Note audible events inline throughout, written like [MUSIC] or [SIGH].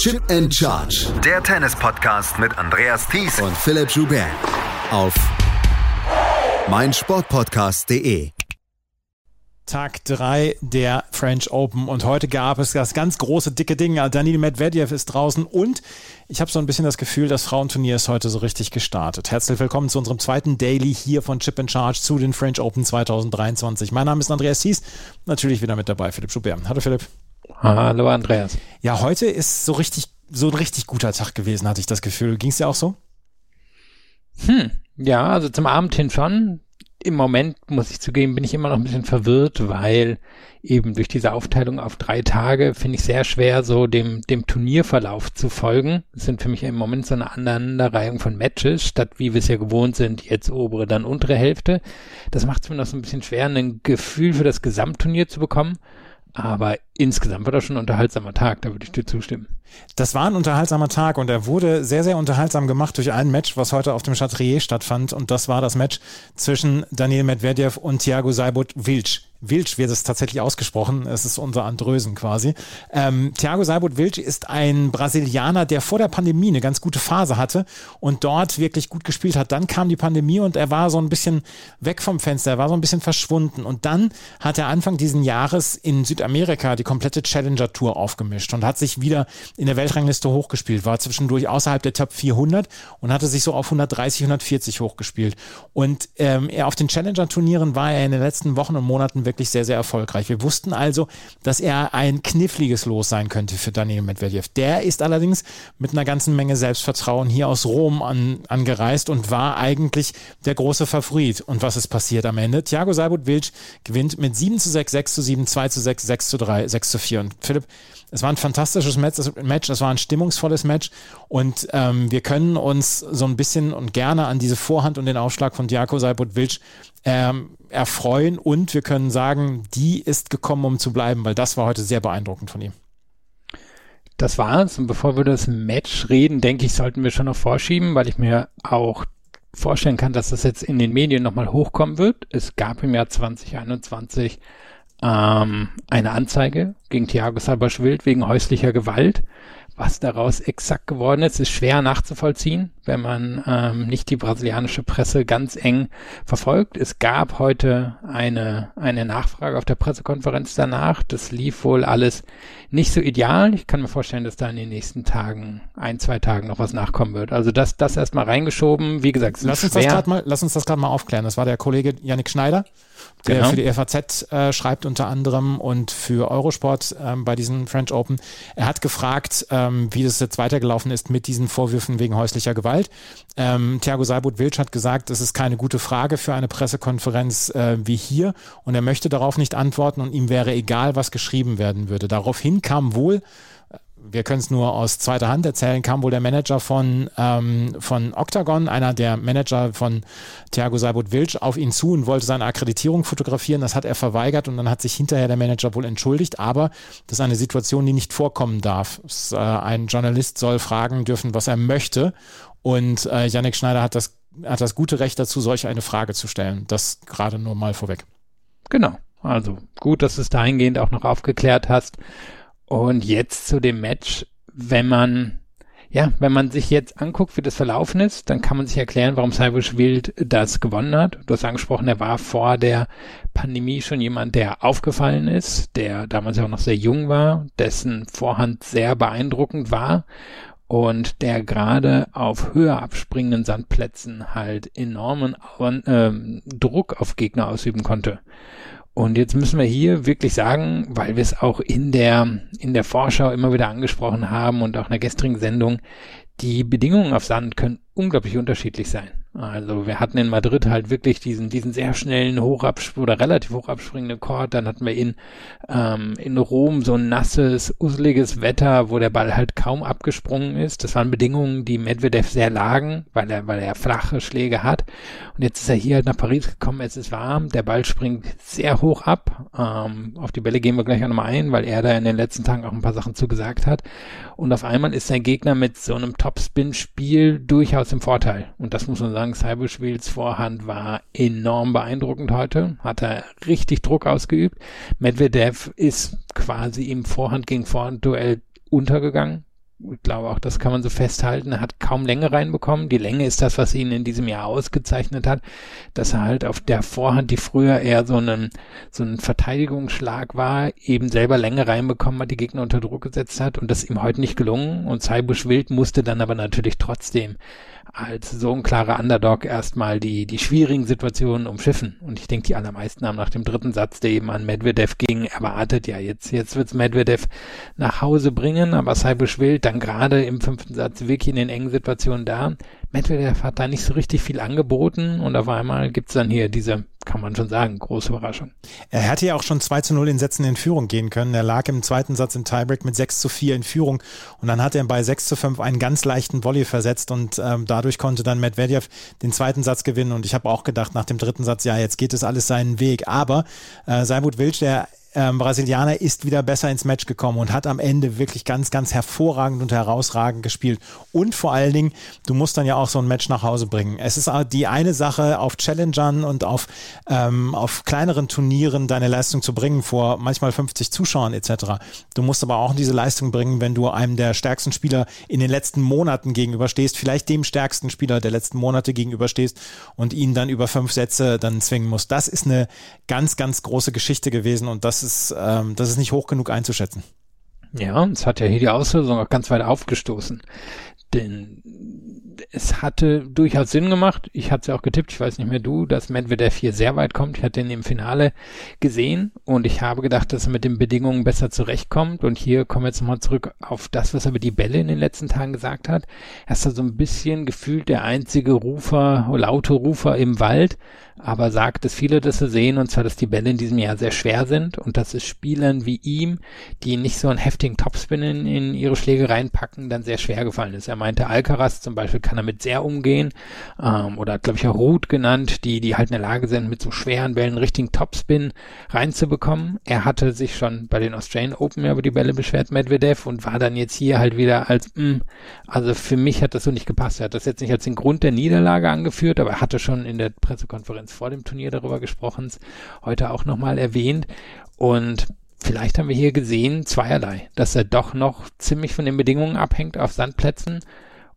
Chip and Charge. Der Tennis-Podcast mit Andreas Thies und Philipp Joubert. Auf meinsportpodcast.de. Tag 3 der French Open und heute gab es das ganz große, dicke Ding. Daniel Medvedev ist draußen und ich habe so ein bisschen das Gefühl, das Frauenturnier ist heute so richtig gestartet. Herzlich willkommen zu unserem zweiten Daily hier von Chip and Charge zu den French Open 2023. Mein Name ist Andreas Thies, natürlich wieder mit dabei Philipp Schubert. Hallo Philipp. Hallo Andreas. Ja, heute ist so richtig, so ein richtig guter Tag gewesen, hatte ich das Gefühl. Ging es dir auch so? Hm, ja, also zum Abend hin schon im Moment, muss ich zugeben, bin ich immer noch ein bisschen verwirrt, weil eben durch diese Aufteilung auf drei Tage finde ich sehr schwer, so dem, dem Turnierverlauf zu folgen. Es sind für mich im Moment so eine Aneinanderreihung von Matches, statt wie wir es ja gewohnt sind, jetzt obere, dann untere Hälfte. Das macht es mir noch so ein bisschen schwer, ein Gefühl für das Gesamtturnier zu bekommen. Aber insgesamt war das schon ein unterhaltsamer Tag, da würde ich dir zustimmen. Das war ein unterhaltsamer Tag und er wurde sehr, sehr unterhaltsam gemacht durch ein Match, was heute auf dem Chatrier stattfand. Und das war das Match zwischen Daniel Medvedev und Thiago Seibot Wilsch. Wilsch wird es tatsächlich ausgesprochen. Es ist unser Andrösen quasi. Ähm, Thiago Seibot Wilsch ist ein Brasilianer, der vor der Pandemie eine ganz gute Phase hatte und dort wirklich gut gespielt hat. Dann kam die Pandemie und er war so ein bisschen weg vom Fenster. Er war so ein bisschen verschwunden. Und dann hat er Anfang diesen Jahres in Südamerika die komplette Challenger Tour aufgemischt und hat sich wieder in der Weltrangliste hochgespielt, war zwischendurch außerhalb der Top 400 und hatte sich so auf 130, 140 hochgespielt. Und ähm, er auf den Challenger-Turnieren war er in den letzten Wochen und Monaten wirklich sehr, sehr erfolgreich. Wir wussten also, dass er ein kniffliges Los sein könnte für Daniel Medvedev. Der ist allerdings mit einer ganzen Menge Selbstvertrauen hier aus Rom an, angereist und war eigentlich der große Favorit. Und was ist passiert am Ende? Thiago Seibut-Wilsch gewinnt mit 7 zu 6, 6 zu 7, 2 zu 6, 6 zu 3, 6 zu 4. Und Philipp, es war ein fantastisches Match, es war ein stimmungsvolles Match und ähm, wir können uns so ein bisschen und gerne an diese Vorhand und den Aufschlag von Diako Seibut-Wilsch ähm, erfreuen und wir können sagen, die ist gekommen, um zu bleiben, weil das war heute sehr beeindruckend von ihm. Das war's. Und bevor wir das Match reden, denke ich, sollten wir schon noch vorschieben, weil ich mir auch vorstellen kann, dass das jetzt in den Medien nochmal hochkommen wird. Es gab im Jahr 2021 ähm, eine Anzeige gegen Thiago Sabaschwild wegen häuslicher Gewalt. Was daraus exakt geworden ist, ist schwer nachzuvollziehen, wenn man ähm, nicht die brasilianische Presse ganz eng verfolgt. Es gab heute eine, eine Nachfrage auf der Pressekonferenz danach. Das lief wohl alles nicht so ideal. Ich kann mir vorstellen, dass da in den nächsten Tagen, ein, zwei Tagen noch was nachkommen wird. Also das, das erstmal reingeschoben. Wie gesagt, lass uns, das grad mal, lass uns das gerade mal aufklären. Das war der Kollege Yannick Schneider, der genau. für die FAZ äh, schreibt unter anderem und für Eurosport ähm, bei diesen French Open. Er hat gefragt, ähm, wie das jetzt weitergelaufen ist mit diesen Vorwürfen wegen häuslicher Gewalt. Ähm, Thiago Seibut-Wilsch hat gesagt, es ist keine gute Frage für eine Pressekonferenz äh, wie hier und er möchte darauf nicht antworten und ihm wäre egal, was geschrieben werden würde. Daraufhin kam wohl wir können es nur aus zweiter Hand erzählen, kam wohl der Manager von, ähm, von Octagon, einer der Manager von Thiago Seibut-Wilsch, auf ihn zu und wollte seine Akkreditierung fotografieren. Das hat er verweigert und dann hat sich hinterher der Manager wohl entschuldigt. Aber das ist eine Situation, die nicht vorkommen darf. Es, äh, ein Journalist soll fragen dürfen, was er möchte. Und äh, Yannick Schneider hat das, hat das gute Recht dazu, solch eine Frage zu stellen. Das gerade nur mal vorweg. Genau. Also gut, dass du es dahingehend auch noch aufgeklärt hast. Und jetzt zu dem Match, wenn man, ja, wenn man sich jetzt anguckt, wie das verlaufen ist, dann kann man sich erklären, warum Cyrus Wild das gewonnen hat. Du hast angesprochen, er war vor der Pandemie schon jemand, der aufgefallen ist, der damals auch noch sehr jung war, dessen Vorhand sehr beeindruckend war und der gerade auf höher abspringenden Sandplätzen halt enormen äh, Druck auf Gegner ausüben konnte. Und jetzt müssen wir hier wirklich sagen, weil wir es auch in der, in der Vorschau immer wieder angesprochen haben und auch in der gestrigen Sendung, die Bedingungen auf Sand können unglaublich unterschiedlich sein. Also wir hatten in Madrid halt wirklich diesen, diesen sehr schnellen Hochabsp oder relativ hochabspringenden Chord. Dann hatten wir in, ähm, in Rom so ein nasses, useliges Wetter, wo der Ball halt kaum abgesprungen ist. Das waren Bedingungen, die Medvedev sehr lagen, weil er, weil er flache Schläge hat. Und jetzt ist er hier halt nach Paris gekommen, es ist warm, der Ball springt sehr hoch ab. Ähm, auf die Bälle gehen wir gleich auch nochmal ein, weil er da in den letzten Tagen auch ein paar Sachen zugesagt hat. Und auf einmal ist sein Gegner mit so einem Topspin-Spiel durchaus im Vorteil. Und das muss man sagen Cyberschwils Vorhand war enorm beeindruckend heute, hat er richtig Druck ausgeübt. Medvedev ist quasi im Vorhand gegen Vorhand Duell untergegangen. Ich glaube auch, das kann man so festhalten. Er hat kaum Länge reinbekommen. Die Länge ist das, was ihn in diesem Jahr ausgezeichnet hat, dass er halt auf der Vorhand, die früher eher so ein, so ein Verteidigungsschlag war, eben selber Länge reinbekommen hat, die Gegner unter Druck gesetzt hat und das ihm heute nicht gelungen. Und Seibusch Wild musste dann aber natürlich trotzdem als so ein klarer Underdog erstmal die, die schwierigen Situationen umschiffen. Und ich denke, die allermeisten haben nach dem dritten Satz, der eben an Medvedev ging, erwartet, ja, jetzt, jetzt wird's Medvedev nach Hause bringen, aber Seibusch Wild dann gerade im fünften Satz wirklich in den engen Situationen da. Medvedev hat da nicht so richtig viel angeboten und auf einmal gibt's dann hier diese, kann man schon sagen, große Überraschung. Er hätte ja auch schon 2 zu 0 in Sätzen in Führung gehen können. Er lag im zweiten Satz im Tiebreak mit 6 zu 4 in Führung und dann hat er bei 6 zu 5 einen ganz leichten Volley versetzt und ähm, dadurch konnte dann Medvedev den zweiten Satz gewinnen und ich habe auch gedacht nach dem dritten Satz, ja, jetzt geht es alles seinen Weg. Aber äh, Seibut Wilsch, der ähm, Brasilianer ist wieder besser ins Match gekommen und hat am Ende wirklich ganz, ganz hervorragend und herausragend gespielt. Und vor allen Dingen, du musst dann ja auch so ein Match nach Hause bringen. Es ist die eine Sache, auf Challengern und auf, ähm, auf kleineren Turnieren deine Leistung zu bringen, vor manchmal 50 Zuschauern etc. Du musst aber auch diese Leistung bringen, wenn du einem der stärksten Spieler in den letzten Monaten gegenüberstehst, vielleicht dem stärksten Spieler der letzten Monate gegenüberstehst und ihn dann über fünf Sätze dann zwingen musst. Das ist eine ganz, ganz große Geschichte gewesen und das ist, ähm, das ist nicht hoch genug einzuschätzen. Ja, es hat ja hier die Auslösung auch ganz weit aufgestoßen. Denn es hatte durchaus Sinn gemacht. Ich hatte es ja auch getippt, ich weiß nicht mehr du, dass Medvedev hier sehr weit kommt. Ich hatte ihn im Finale gesehen und ich habe gedacht, dass er mit den Bedingungen besser zurechtkommt. Und hier kommen wir jetzt nochmal zurück auf das, was er über die Bälle in den letzten Tagen gesagt hat. Er ist da so ein bisschen gefühlt der einzige Rufer, laute Rufer im Wald, aber sagt es viele, dass sie sehen, und zwar, dass die Bälle in diesem Jahr sehr schwer sind und dass es Spielern wie ihm, die nicht so einen heftigen Topspin in, in ihre Schläge reinpacken, dann sehr schwer gefallen ist. Er meinte, Alcaraz zum Beispiel kann damit sehr umgehen, ähm, oder glaube ich, auch Ruth genannt, die, die halt in der Lage sind, mit so schweren Bällen richtigen Topspin reinzubekommen. Er hatte sich schon bei den Australian Open über die Bälle beschwert, Medvedev, und war dann jetzt hier halt wieder als, mh, mm, also für mich hat das so nicht gepasst. Er hat das jetzt nicht als den Grund der Niederlage angeführt, aber er hatte schon in der Pressekonferenz vor dem Turnier darüber gesprochen, heute auch nochmal erwähnt. Und vielleicht haben wir hier gesehen zweierlei, dass er doch noch ziemlich von den Bedingungen abhängt auf Sandplätzen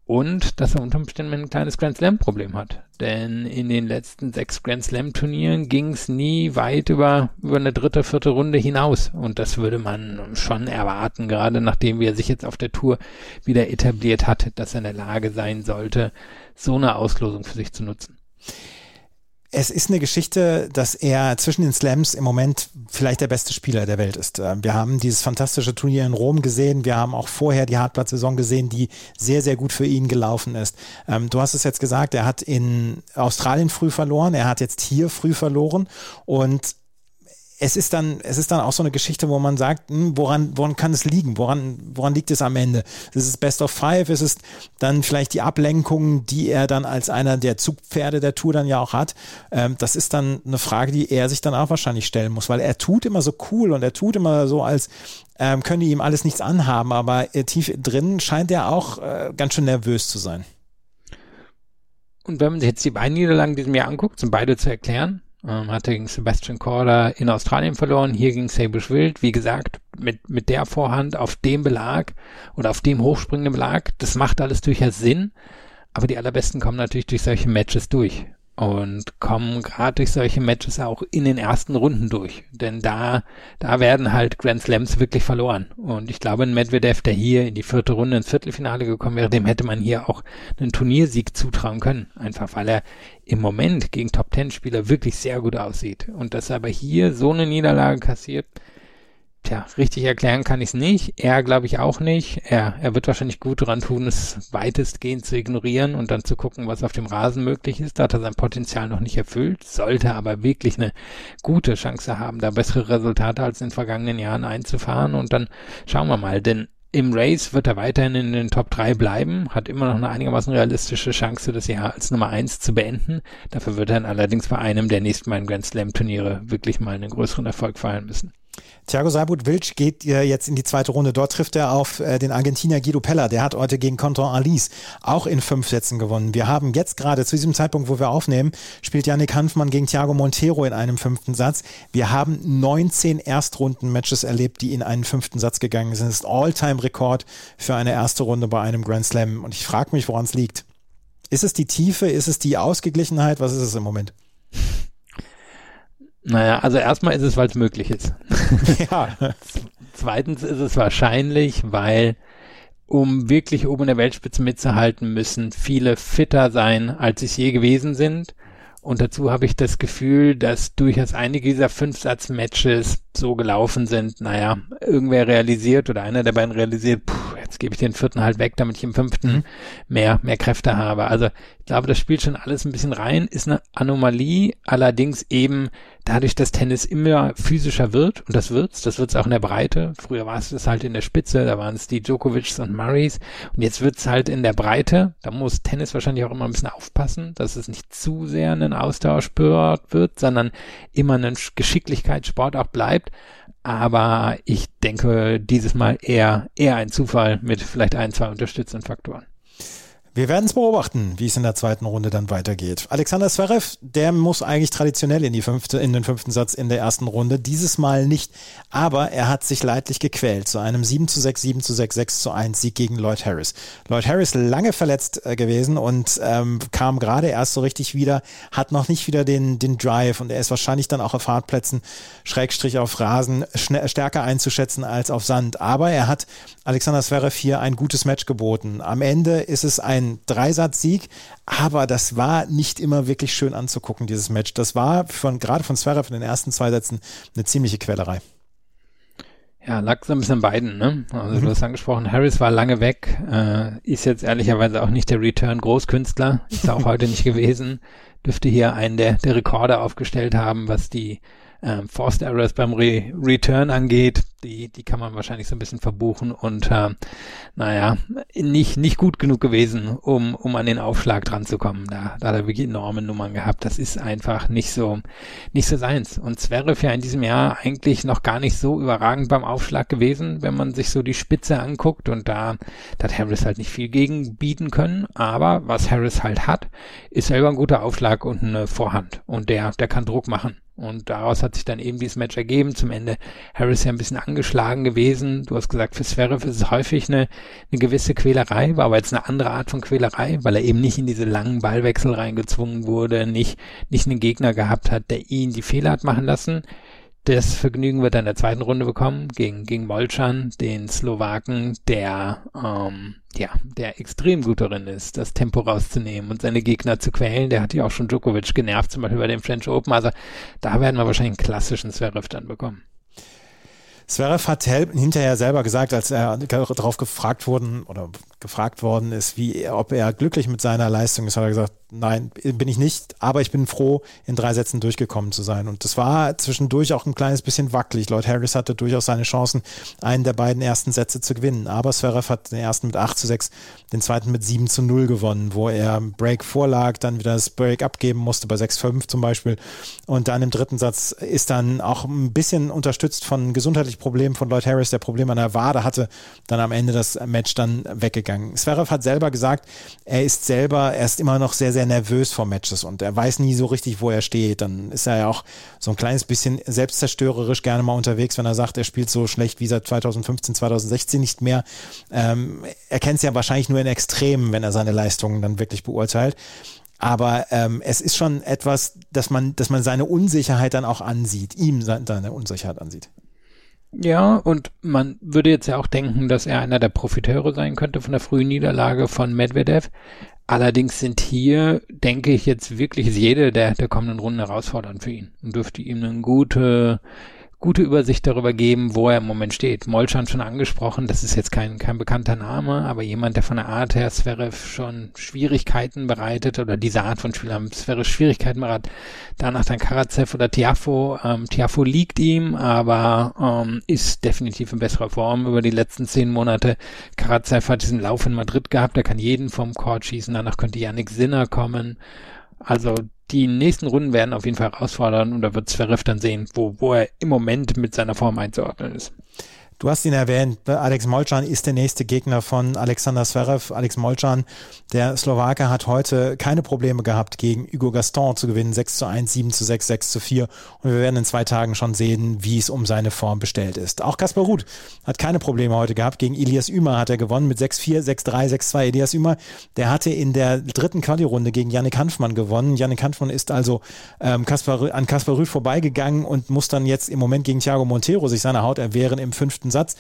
und dass er unter Umständen ein kleines Grand Slam Problem hat. Denn in den letzten sechs Grand Slam Turnieren ging es nie weit über, über eine dritte, vierte Runde hinaus. Und das würde man schon erwarten, gerade nachdem er sich jetzt auf der Tour wieder etabliert hat, dass er in der Lage sein sollte, so eine Auslosung für sich zu nutzen es ist eine Geschichte, dass er zwischen den Slams im Moment vielleicht der beste Spieler der Welt ist. Ähm, wir haben dieses fantastische Turnier in Rom gesehen. Wir haben auch vorher die Hartplatzsaison gesehen, die sehr, sehr gut für ihn gelaufen ist. Ähm, du hast es jetzt gesagt, er hat in Australien früh verloren. Er hat jetzt hier früh verloren und es ist dann, es ist dann auch so eine Geschichte, wo man sagt, hm, woran, woran kann es liegen? Woran, woran liegt es am Ende? Ist es Best of Five? Ist es dann vielleicht die Ablenkung, die er dann als einer der Zugpferde der Tour dann ja auch hat? Ähm, das ist dann eine Frage, die er sich dann auch wahrscheinlich stellen muss, weil er tut immer so cool und er tut immer so, als ähm, könne ihm alles nichts anhaben, aber äh, tief drin scheint er auch äh, ganz schön nervös zu sein. Und wenn man sich jetzt die beiden Niederlagen diesem Jahr anguckt, sind beide zu erklären. Ähm, hatte gegen Sebastian Korda in Australien verloren, hier gegen Sabish Wild. Wie gesagt, mit, mit der Vorhand auf dem Belag oder auf dem hochspringenden Belag, das macht alles durchaus Sinn. Aber die allerbesten kommen natürlich durch solche Matches durch und kommen gerade durch solche Matches auch in den ersten Runden durch. Denn da, da werden halt Grand Slams wirklich verloren. Und ich glaube, ein Medvedev, der hier in die vierte Runde ins Viertelfinale gekommen wäre, dem hätte man hier auch einen Turniersieg zutrauen können. Einfach weil er im Moment gegen Top Ten Spieler wirklich sehr gut aussieht. Und dass er aber hier so eine Niederlage kassiert, Tja, richtig erklären kann ich es nicht. Er glaube ich auch nicht. Er, er wird wahrscheinlich gut daran tun, es weitestgehend zu ignorieren und dann zu gucken, was auf dem Rasen möglich ist. Da hat er sein Potenzial noch nicht erfüllt, sollte aber wirklich eine gute Chance haben, da bessere Resultate als in den vergangenen Jahren einzufahren. Und dann schauen wir mal, denn im Race wird er weiterhin in den Top 3 bleiben, hat immer noch eine einigermaßen realistische Chance, das Jahr als Nummer 1 zu beenden. Dafür wird er dann allerdings bei einem der nächsten beiden Grand Slam Turniere wirklich mal einen größeren Erfolg feiern müssen. Thiago Seibut-Wilsch geht äh, jetzt in die zweite Runde. Dort trifft er auf äh, den Argentinier Guido Pella. Der hat heute gegen Conton Alice auch in fünf Sätzen gewonnen. Wir haben jetzt gerade zu diesem Zeitpunkt, wo wir aufnehmen, spielt Yannick Hanfmann gegen Thiago Montero in einem fünften Satz. Wir haben 19 Erstrunden-Matches erlebt, die in einen fünften Satz gegangen sind. Das ist All-Time-Rekord für eine erste Runde bei einem Grand Slam. Und ich frage mich, woran es liegt. Ist es die Tiefe? Ist es die Ausgeglichenheit? Was ist es im Moment? Naja, also erstmal ist es, weil es möglich ist. [LAUGHS] Ja. Zweitens ist es wahrscheinlich, weil um wirklich oben in der Weltspitze mitzuhalten, müssen viele fitter sein, als sie es je gewesen sind. Und dazu habe ich das Gefühl, dass durchaus einige dieser Fünfsatz-Matches so gelaufen sind, naja, irgendwer realisiert oder einer der beiden realisiert, puh, jetzt gebe ich den vierten halt weg, damit ich im fünften mhm. mehr, mehr Kräfte habe. Also ich glaube, das spielt schon alles ein bisschen rein, ist eine Anomalie, allerdings eben dadurch, dass Tennis immer physischer wird, und das wird's, das wird's auch in der Breite. Früher war es das halt in der Spitze, da waren es die Djokovics und Murrays, und jetzt wird's halt in der Breite. Da muss Tennis wahrscheinlich auch immer ein bisschen aufpassen, dass es nicht zu sehr ein Austauschsport wird, sondern immer ein Geschicklichkeitssport auch bleibt. Aber ich denke, dieses Mal eher, eher ein Zufall mit vielleicht ein, zwei unterstützenden Faktoren. Wir werden es beobachten, wie es in der zweiten Runde dann weitergeht. Alexander Zverev, der muss eigentlich traditionell in die fünfte, in den fünften Satz in der ersten Runde. Dieses Mal nicht. Aber er hat sich leidlich gequält zu einem 7 zu 6, 7 zu 6, 6 zu 1 Sieg gegen Lloyd Harris. Lloyd Harris lange verletzt äh, gewesen und ähm, kam gerade erst so richtig wieder, hat noch nicht wieder den, den Drive und er ist wahrscheinlich dann auch auf Hartplätzen, Schrägstrich auf Rasen, stärker einzuschätzen als auf Sand. Aber er hat Alexander Zverev hier ein gutes Match geboten. Am Ende ist es ein ein Dreisatzsieg, aber das war nicht immer wirklich schön anzugucken, dieses Match. Das war von, gerade von Zverev in den ersten zwei Sätzen eine ziemliche Quälerei. Ja, lag so ein bisschen beiden, ne? Also mhm. du hast angesprochen, Harris war lange weg, äh, ist jetzt ehrlicherweise auch nicht der Return-Großkünstler, ist auch [LAUGHS] heute nicht gewesen, dürfte hier einen der, der Rekorde aufgestellt haben, was die ähm, Forced Errors beim Re Return angeht, die, die kann man wahrscheinlich so ein bisschen verbuchen und äh, naja, nicht, nicht gut genug gewesen, um, um an den Aufschlag dran zu kommen. Da, da hat er wirklich enorme Nummern gehabt. Das ist einfach nicht so, nicht so seins. Und Zverev ja in diesem Jahr eigentlich noch gar nicht so überragend beim Aufschlag gewesen, wenn man sich so die Spitze anguckt und da, da hat Harris halt nicht viel gegen bieten können. Aber was Harris halt hat, ist selber ein guter Aufschlag und eine Vorhand. Und der, der kann Druck machen. Und daraus hat sich dann eben dieses Match ergeben. Zum Ende Harris ja ein bisschen angeschlagen gewesen. Du hast gesagt, für Zverev ist es häufig eine, eine gewisse Quälerei, war aber jetzt eine andere Art von Quälerei, weil er eben nicht in diese langen Ballwechsel reingezwungen wurde, nicht, nicht einen Gegner gehabt hat, der ihn die Fehler hat machen lassen. Das Vergnügen wird er in der zweiten Runde bekommen gegen, gegen Molchan, den Slowaken, der, ähm, ja, der extrem gut darin ist, das Tempo rauszunehmen und seine Gegner zu quälen. Der hat ja auch schon Djokovic genervt, zum Beispiel bei dem French Open. Also da werden wir wahrscheinlich einen klassischen Zverev dann bekommen. Zverev hat hinterher selber gesagt, als er darauf gefragt wurden oder gefragt worden ist, wie, ob er glücklich mit seiner Leistung ist, hat er gesagt, nein, bin ich nicht, aber ich bin froh, in drei Sätzen durchgekommen zu sein. Und das war zwischendurch auch ein kleines bisschen wackelig. Lloyd Harris hatte durchaus seine Chancen, einen der beiden ersten Sätze zu gewinnen. Aber Zverev hat den ersten mit 8 zu 6, den zweiten mit 7 zu 0 gewonnen, wo er Break vorlag, dann wieder das Break abgeben musste, bei 6-5 zum Beispiel. Und dann im dritten Satz ist dann auch ein bisschen unterstützt von gesundheitlichen Problemen von Lloyd Harris, der Problem an der Wade hatte, dann am Ende das Match dann weggegangen. Zverev hat selber gesagt, er ist selber, er ist immer noch sehr, sehr sehr nervös vor Matches und er weiß nie so richtig, wo er steht. Dann ist er ja auch so ein kleines bisschen selbstzerstörerisch gerne mal unterwegs, wenn er sagt, er spielt so schlecht wie seit 2015, 2016 nicht mehr. Ähm, er kennt es ja wahrscheinlich nur in Extremen, wenn er seine Leistungen dann wirklich beurteilt. Aber ähm, es ist schon etwas, dass man, dass man seine Unsicherheit dann auch ansieht, ihm seine Unsicherheit ansieht. Ja, und man würde jetzt ja auch denken, dass er einer der Profiteure sein könnte von der frühen Niederlage von Medvedev. Allerdings sind hier, denke ich, jetzt wirklich jede der, der kommenden Runden herausfordernd für ihn und dürfte ihm eine gute, gute Übersicht darüber geben, wo er im Moment steht. Molchan schon angesprochen, das ist jetzt kein, kein bekannter Name, aber jemand, der von der Art her Zverev schon Schwierigkeiten bereitet oder diese Art von Spielern Zverev Schwierigkeiten bereitet. Danach dann Karatsev oder Tiafo. Ähm, Tiafo liegt ihm, aber ähm, ist definitiv in besserer Form über die letzten zehn Monate. Karatsev hat diesen Lauf in Madrid gehabt, der kann jeden vom Court schießen. Danach könnte Yannick Sinner kommen. Also die nächsten Runden werden auf jeden Fall herausfordern und da wird Zverev dann sehen, wo, wo er im Moment mit seiner Form einzuordnen ist. Du hast ihn erwähnt, Alex Molchan ist der nächste Gegner von Alexander Zverev. Alex Molchan, der Slowake, hat heute keine Probleme gehabt, gegen Hugo Gaston zu gewinnen. 6 zu 1, 7 zu 6, 6 zu 4. Und wir werden in zwei Tagen schon sehen, wie es um seine Form bestellt ist. Auch Kaspar Ruth hat keine Probleme heute gehabt. Gegen Elias Ümer hat er gewonnen mit 6-4, 6-3, 6-2. Elias Ümer, der hatte in der dritten Quali-Runde gegen Yannick Hanfmann gewonnen. Yannick Hanfmann ist also ähm, Kaspar, an Kaspar Ruth vorbeigegangen und muss dann jetzt im Moment gegen Thiago Montero sich seine Haut erwehren im fünften Satz.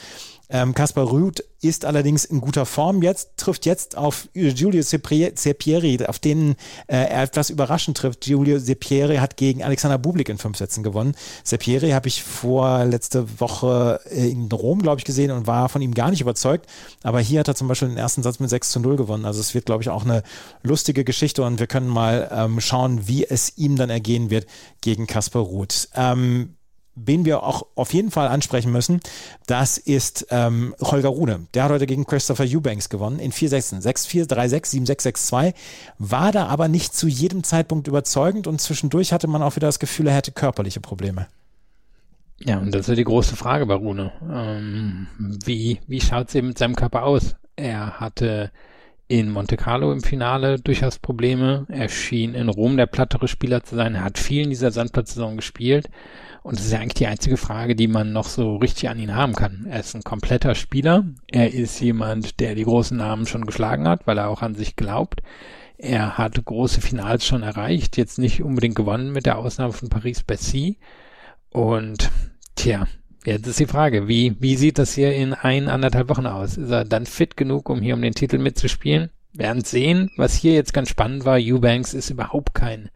Ähm, Kaspar Rüth ist allerdings in guter Form jetzt, trifft jetzt auf Giulio Sepieri, auf den äh, er etwas überraschend trifft. Giulio Sepieri hat gegen Alexander Bublik in fünf Sätzen gewonnen. Sepieri habe ich vor letzte Woche äh, in Rom, glaube ich, gesehen und war von ihm gar nicht überzeugt. Aber hier hat er zum Beispiel den ersten Satz mit 6 zu 0 gewonnen. Also es wird, glaube ich, auch eine lustige Geschichte und wir können mal ähm, schauen, wie es ihm dann ergehen wird gegen Kaspar Ruth. Ähm, wen wir auch auf jeden Fall ansprechen müssen, das ist ähm, Holger Rune. Der hat heute gegen Christopher Eubanks gewonnen in vier Sätzen. 6-4, 3-6, 7-6, 6-2. War da aber nicht zu jedem Zeitpunkt überzeugend und zwischendurch hatte man auch wieder das Gefühl, er hätte körperliche Probleme. Ja, und das ist ja die große Frage bei Rune. Ähm, wie wie schaut es eben mit seinem Körper aus? Er hatte in Monte Carlo im Finale durchaus Probleme. Er schien in Rom der plattere Spieler zu sein. Er hat viel in dieser Sandplatzsaison gespielt. Und das ist ja eigentlich die einzige Frage, die man noch so richtig an ihn haben kann. Er ist ein kompletter Spieler. Er ist jemand, der die großen Namen schon geschlagen hat, weil er auch an sich glaubt. Er hat große Finals schon erreicht, jetzt nicht unbedingt gewonnen mit der Ausnahme von Paris-Bercy. Und tja, jetzt ist die Frage, wie, wie sieht das hier in ein, anderthalb Wochen aus? Ist er dann fit genug, um hier um den Titel mitzuspielen? Werden sehen. Was hier jetzt ganz spannend war, Eubanks ist überhaupt kein,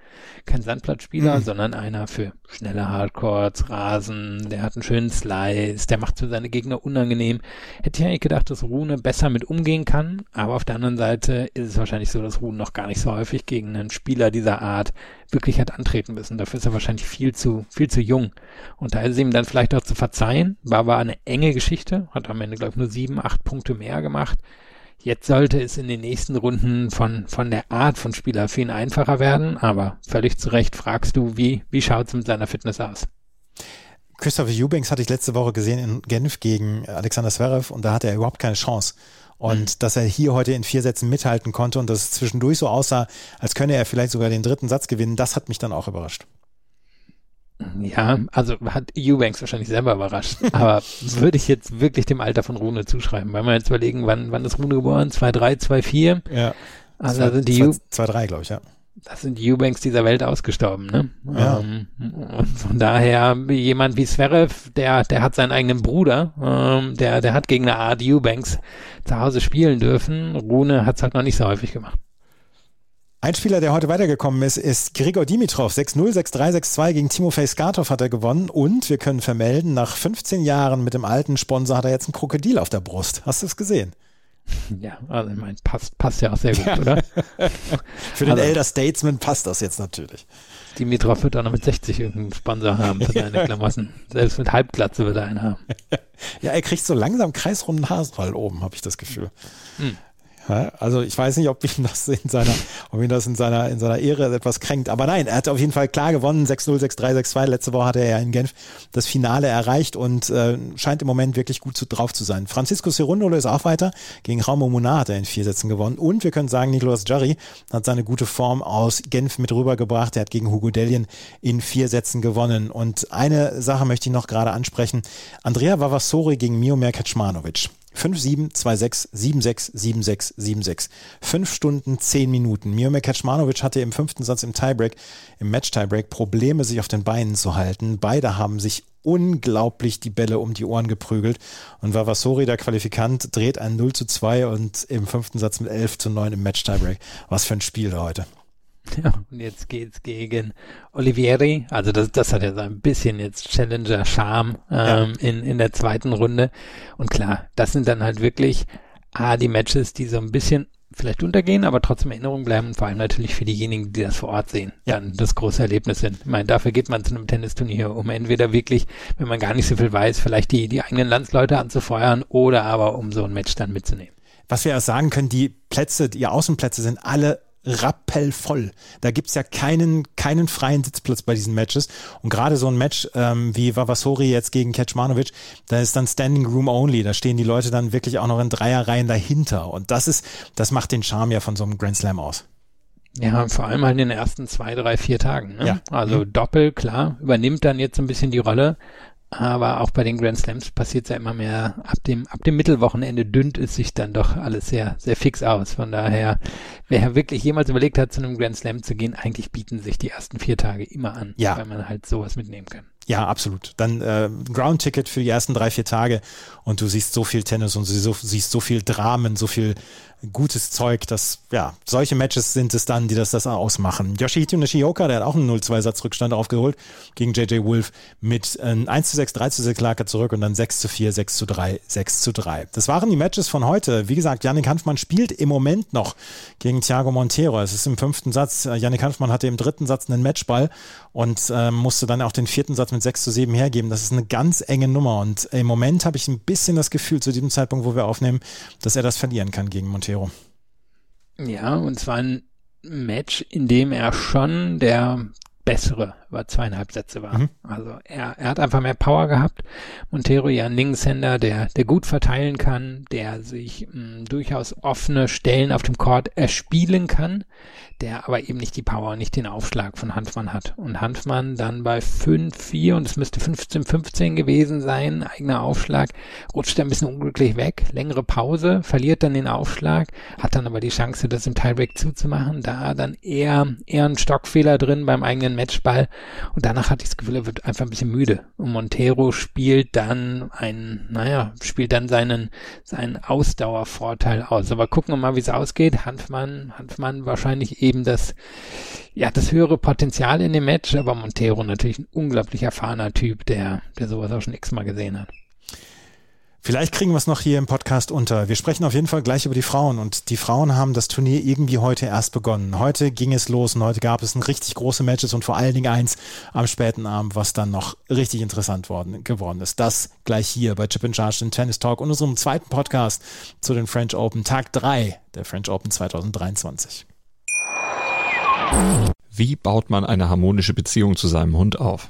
kein Sandplatzspieler, mhm. sondern einer für schnelle Hardcourts, Rasen, der hat einen schönen Slice, der macht für seine Gegner unangenehm. Hätte ich eigentlich gedacht, dass Rune besser mit umgehen kann, aber auf der anderen Seite ist es wahrscheinlich so, dass Rune noch gar nicht so häufig gegen einen Spieler dieser Art wirklich hat antreten müssen. Dafür ist er wahrscheinlich viel zu, viel zu jung. Und da ist es ihm dann vielleicht auch zu verzeihen. War aber eine enge Geschichte, hat am Ende, glaube ich, nur sieben, acht Punkte mehr gemacht. Jetzt sollte es in den nächsten Runden von, von der Art von Spieler viel einfacher werden, aber völlig zu Recht fragst du, wie, wie schaut es mit seiner Fitness aus? Christopher Eubanks hatte ich letzte Woche gesehen in Genf gegen Alexander Zverev und da hatte er überhaupt keine Chance. Und mhm. dass er hier heute in vier Sätzen mithalten konnte und dass es zwischendurch so aussah, als könne er vielleicht sogar den dritten Satz gewinnen, das hat mich dann auch überrascht. Ja, also hat Eubanks wahrscheinlich selber überrascht. Aber [LAUGHS] würde ich jetzt wirklich dem Alter von Rune zuschreiben, weil wir jetzt überlegen, wann, wann ist Rune geboren? 2-3, 2-4? Ja. Also zwei, sind die 2-3, glaube ich, ja. Das sind die Eubanks dieser Welt ausgestorben, ne? Ja. Ähm, und von daher, jemand wie Zverev, der, der hat seinen eigenen Bruder, ähm, der, der hat gegen eine Art Eubanks zu Hause spielen dürfen. Rune hat es halt noch nicht so häufig gemacht. Ein Spieler, der heute weitergekommen ist, ist Grigor Dimitrov. 6-0, 6-3, 6-2 gegen Timofey Skatov hat er gewonnen. Und wir können vermelden, nach 15 Jahren mit dem alten Sponsor hat er jetzt ein Krokodil auf der Brust. Hast du es gesehen? Ja, also ich meine, passt, passt ja auch sehr gut, oder? [LAUGHS] für den also, Elder Statesman passt das jetzt natürlich. Dimitrov wird auch noch mit 60 irgendeinen Sponsor haben für seine [LAUGHS] Klamotten. Selbst mit Halbglatze wird er einen haben. ja, er kriegt so langsam kreisrunden Haarfall oben, habe ich das Gefühl. Hm. Also ich weiß nicht, ob ihn das in seiner, ob ihn das in seiner, in seiner Ehre etwas kränkt. Aber nein, er hat auf jeden Fall klar gewonnen. 6-0, 6-3, 6-2. Letzte Woche hatte er ja in Genf das Finale erreicht und äh, scheint im Moment wirklich gut zu, drauf zu sein. Francisco Cerundolo ist auch weiter. Gegen Raumo Munar hat er in vier Sätzen gewonnen. Und wir können sagen, Nicolas Jarry hat seine gute Form aus Genf mit rübergebracht. Er hat gegen Hugo Dellien in vier Sätzen gewonnen. Und eine Sache möchte ich noch gerade ansprechen. Andrea Vavassori gegen Miomir Kaczmanowicz. 5-7, 2-6, 7-6, 7-6, 7-6. Fünf Stunden, zehn Minuten. Miomir Kaczmanowicz hatte im fünften Satz im Tiebreak, im Match-Tiebreak, Probleme, sich auf den Beinen zu halten. Beide haben sich unglaublich die Bälle um die Ohren geprügelt. Und Vavasori, der Qualifikant, dreht ein 0 zu 2 und im fünften Satz mit 11 zu 9 im Match-Tiebreak. Was für ein Spiel da heute. Ja, und jetzt geht's gegen Olivieri. Also das, das hat ja so ein bisschen jetzt Challenger-Charme ähm, ja. in, in der zweiten Runde. Und klar, das sind dann halt wirklich ah, die Matches, die so ein bisschen vielleicht untergehen, aber trotzdem Erinnerung bleiben und vor allem natürlich für diejenigen, die das vor Ort sehen, dann das große Erlebnis sind. Ich meine, dafür geht man zu einem Tennisturnier, um entweder wirklich, wenn man gar nicht so viel weiß, vielleicht die, die eigenen Landsleute anzufeuern oder aber um so ein Match dann mitzunehmen. Was wir auch sagen können, die Plätze, die Außenplätze sind alle rappelvoll. Da gibt's ja keinen, keinen freien Sitzplatz bei diesen Matches. Und gerade so ein Match ähm, wie Vavasori jetzt gegen Kecmanovic, da ist dann Standing Room Only. Da stehen die Leute dann wirklich auch noch in Dreierreihen dahinter. Und das ist, das macht den Charme ja von so einem Grand Slam aus. Ja, vor allem halt in den ersten zwei, drei, vier Tagen. Ne? Ja. Also Mhm. Doppel, klar, übernimmt dann jetzt so ein bisschen die Rolle. Aber auch bei den Grand Slams passiert ja immer mehr. Ab dem, ab dem Mittelwochenende dünnt es sich dann doch alles sehr, sehr fix aus. Von daher, wer wirklich jemals überlegt hat, zu einem Grand Slam zu gehen, eigentlich bieten sich die ersten vier Tage immer an, Ja. weil man halt sowas mitnehmen kann. Ja, absolut. Dann äh, Ground-Ticket für die ersten drei, vier Tage und du siehst so viel Tennis und du siehst so viel Dramen, so viel gutes Zeug, dass, ja, solche Matches sind es dann, die das, das ausmachen. Yoshihito Nishioka, der hat auch einen 0-2-Satz-Rückstand aufgeholt gegen JJ Wolf mit äh, 1 zu 6, 3 zu 6 lag er zurück und dann 6 zu 4, 6 zu 3, 6 zu 3. Das waren die Matches von heute. Wie gesagt, Yannick Hanfmann spielt im Moment noch gegen Thiago Montero. Es ist im fünften Satz. Äh, Yannick Hanfmann hatte im dritten Satz einen Matchball und ähm, musste dann auch den vierten Satz mit 6 zu 7 hergeben. Das ist eine ganz enge Nummer und im Moment habe ich ein bisschen das Gefühl, zu diesem Zeitpunkt, wo wir aufnehmen, dass er das verlieren kann gegen Montero. Ja, und zwar ein Match, in dem er schon der bessere über zweieinhalb Sätze war. Mhm. Also er, er hat einfach mehr Power gehabt. Montero ja ein Linkshänder, der, der gut verteilen kann, der sich mh, durchaus offene Stellen auf dem Court erspielen kann, der aber eben nicht die Power, nicht den Aufschlag von Hanfmann hat. Und Hanfmann dann bei 5-4 und es müsste 15-15 gewesen sein, eigener Aufschlag, rutscht er ein bisschen unglücklich weg, längere Pause, verliert dann den Aufschlag, hat dann aber die Chance, das im Tiebreak zuzumachen, da dann eher, eher ein Stockfehler drin beim eigenen Matchball und danach hatte ich das Gefühl, er wird einfach ein bisschen müde. Und Montero spielt dann ein, naja, spielt dann seinen, seinen Ausdauervorteil aus. Aber gucken wir mal, wie es ausgeht. Hanfmann, Hanfmann wahrscheinlich eben das, ja, das höhere Potenzial in dem Match, aber Montero natürlich ein unglaublich erfahrener Typ, der, der sowas auch schon x-mal gesehen hat. Vielleicht kriegen wir es noch hier im Podcast unter. Wir sprechen auf jeden Fall gleich über die Frauen und die Frauen haben das Turnier irgendwie heute erst begonnen. Heute ging es los und heute gab es ein richtig große Matches und vor allen Dingen eins am späten Abend, was dann noch richtig interessant worden, geworden ist. Das gleich hier bei Chip and Charge, den Tennis Talk und unserem zweiten Podcast zu den French Open, Tag 3 der French Open 2023. Wie baut man eine harmonische Beziehung zu seinem Hund auf?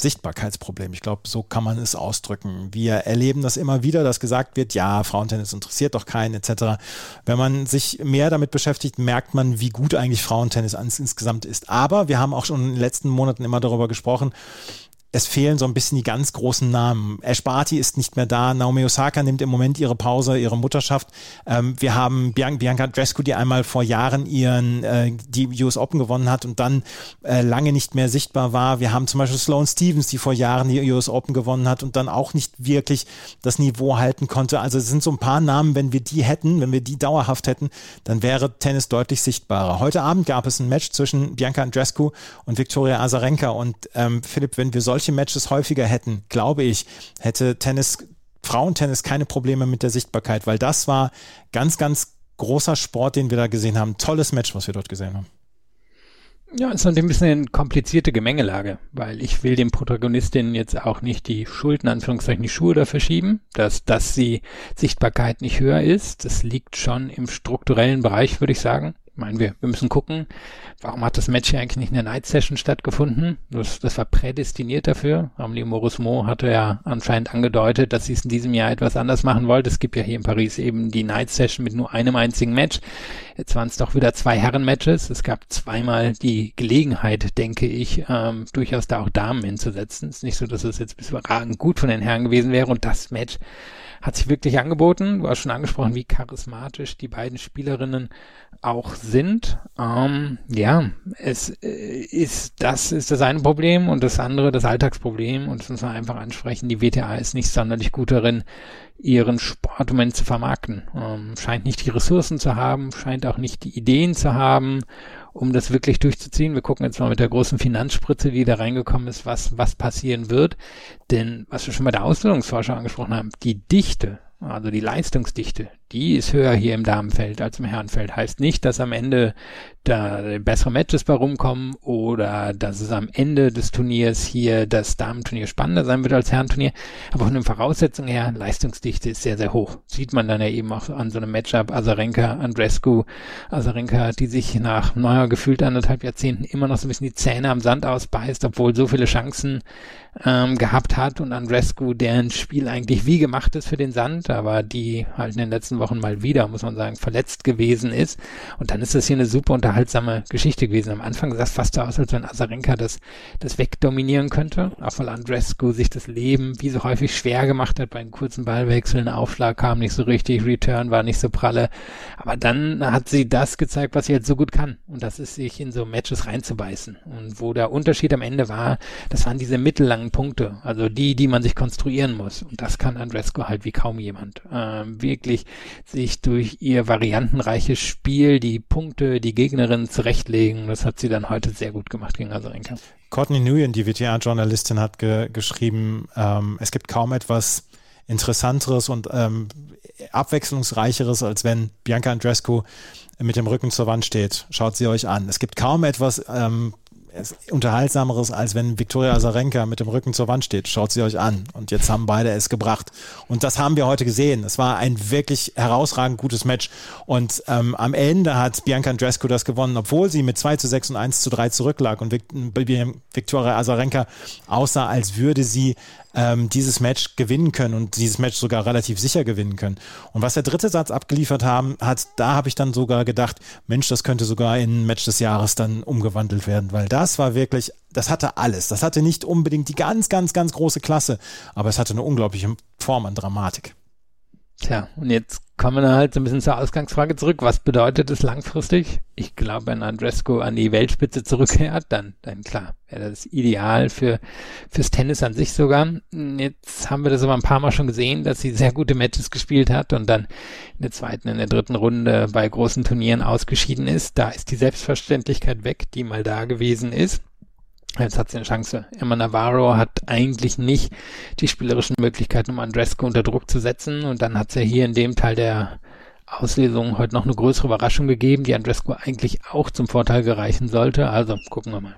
Sichtbarkeitsproblem. Ich glaube, so kann man es ausdrücken. Wir erleben das immer wieder, dass gesagt wird, ja, Frauentennis interessiert doch keinen etc. Wenn man sich mehr damit beschäftigt, merkt man, wie gut eigentlich Frauentennis insgesamt ist. Aber wir haben auch schon in den letzten Monaten immer darüber gesprochen, es fehlen so ein bisschen die ganz großen Namen. Ash Barty ist nicht mehr da. Naomi Osaka nimmt im Moment ihre Pause, ihre Mutterschaft. Ähm, wir haben Bian Bianca Drescu, die einmal vor Jahren ihren äh, die US Open gewonnen hat und dann äh, lange nicht mehr sichtbar war. Wir haben zum Beispiel Sloane Stevens, die vor Jahren die US Open gewonnen hat und dann auch nicht wirklich das Niveau halten konnte. Also es sind so ein paar Namen, wenn wir die hätten, wenn wir die dauerhaft hätten, dann wäre Tennis deutlich sichtbarer. Heute Abend gab es ein Match zwischen Bianca Andreescu und Viktoria Azarenka und ähm, Philipp, wenn wir solche Matches häufiger hätten, glaube ich, hätte Tennis, Frauentennis keine Probleme mit der Sichtbarkeit, weil das war ganz, ganz großer Sport, den wir da gesehen haben. Tolles Match, was wir dort gesehen haben. Ja, es ist natürlich ein bisschen eine komplizierte Gemengelage, weil ich will dem Protagonistinnen jetzt auch nicht die Schulden, Anführungszeichen, die Schuhe dafür schieben, dass, dass die Sichtbarkeit nicht höher ist. Das liegt schon im strukturellen Bereich, würde ich sagen. Ich meine, wir, wir müssen gucken, warum hat das Match hier eigentlich nicht in der Night Session stattgefunden? Das, das war prädestiniert dafür. Amelie Morismo hatte ja anscheinend angedeutet, dass sie es in diesem Jahr etwas anders machen wollte. Es gibt ja hier in Paris eben die Night Session mit nur einem einzigen Match. Jetzt waren es doch wieder zwei Herren-Matches. Es gab zweimal die Gelegenheit, denke ich, ähm, durchaus da auch Damen hinzusetzen. Es ist nicht so, dass es jetzt bis überragend gut von den Herren gewesen wäre und das Match hat sich wirklich angeboten. Du hast schon angesprochen, wie charismatisch die beiden Spielerinnen auch sind. Ähm, ja, es äh, ist, das ist das eine Problem und das andere das Alltagsproblem und das muss man einfach ansprechen. Die WTA ist nicht sonderlich gut darin, ihren Sport im Moment zu vermarkten. Ähm, scheint nicht die Ressourcen zu haben, scheint auch nicht die Ideen zu haben um das wirklich durchzuziehen. Wir gucken jetzt mal mit der großen Finanzspritze, die da reingekommen ist, was, was passieren wird. Denn, was wir schon bei der Ausbildungsforschung angesprochen haben, die Dichte also die Leistungsdichte, die ist höher hier im Damenfeld als im Herrenfeld. Heißt nicht, dass am Ende da bessere Matches bei rumkommen oder dass es am Ende des Turniers hier das Damenturnier spannender sein wird als Herrenturnier. Aber von den Voraussetzungen her, Leistungsdichte ist sehr, sehr hoch. Sieht man dann ja eben auch an so einem Matchup Azarenka, Andrescu, Azarenka, die sich nach neuer gefühlt anderthalb Jahrzehnten immer noch so ein bisschen die Zähne am Sand ausbeißt, obwohl so viele Chancen ähm, gehabt hat und Andrescu, deren Spiel eigentlich wie gemacht ist für den Sand, aber die halt in den letzten Wochen mal wieder, muss man sagen, verletzt gewesen ist. Und dann ist das hier eine super unterhaltsame Geschichte gewesen. Am Anfang sah es fast so aus, als wenn Azarenka das, das wegdominieren könnte, auch weil Andrescu sich das Leben wie so häufig schwer gemacht hat bei einem kurzen Ballwechseln. Aufschlag kam nicht so richtig, Return war nicht so pralle. Aber dann hat sie das gezeigt, was sie halt so gut kann. Und das ist, sich in so Matches reinzubeißen. Und wo der Unterschied am Ende war, das waren diese mittellangen Punkte, also die, die man sich konstruieren muss. Und das kann Andrescu halt wie kaum jemand. Ähm, wirklich sich durch ihr variantenreiches Spiel die Punkte, die Gegnerin zurechtlegen. Das hat sie dann heute sehr gut gemacht gegen Azarenka. Courtney Nguyen, die WTA-Journalistin, hat ge geschrieben, ähm, es gibt kaum etwas Interessanteres und ähm, abwechslungsreicheres, als wenn Bianca Andrescu mit dem Rücken zur Wand steht. Schaut sie euch an. Es gibt kaum etwas ähm, unterhaltsameres, als wenn Viktoria Azarenka mit dem Rücken zur Wand steht. Schaut sie euch an. Und jetzt haben beide es gebracht. Und das haben wir heute gesehen. Es war ein wirklich herausragend gutes Match. Und ähm, am Ende hat Bianca Andrescu das gewonnen, obwohl sie mit 2 zu 6 und 1 zu 3 zurücklag und Viktoria Azarenka aussah, als würde sie ähm, dieses Match gewinnen können und dieses Match sogar relativ sicher gewinnen können. Und was der dritte Satz abgeliefert haben, hat, da habe ich dann sogar gedacht, Mensch, das könnte sogar in Match des Jahres dann umgewandelt werden, weil das war wirklich, das hatte alles. Das hatte nicht unbedingt die ganz, ganz, ganz große Klasse, aber es hatte eine unglaubliche Form an Dramatik. Tja, und jetzt kommen wir halt so ein bisschen zur Ausgangsfrage zurück. Was bedeutet es langfristig? Ich glaube, wenn Andresco an die Weltspitze zurückkehrt, dann, dann klar, wäre das ideal für, fürs Tennis an sich sogar. Jetzt haben wir das aber ein paar Mal schon gesehen, dass sie sehr gute Matches gespielt hat und dann in der zweiten, in der dritten Runde bei großen Turnieren ausgeschieden ist. Da ist die Selbstverständlichkeit weg, die mal da gewesen ist. Jetzt hat sie eine Chance. Emma Navarro hat eigentlich nicht die spielerischen Möglichkeiten, um Andresco unter Druck zu setzen. Und dann hat sie hier in dem Teil der Auslesung heute noch eine größere Überraschung gegeben, die Andresco eigentlich auch zum Vorteil gereichen sollte. Also gucken wir mal.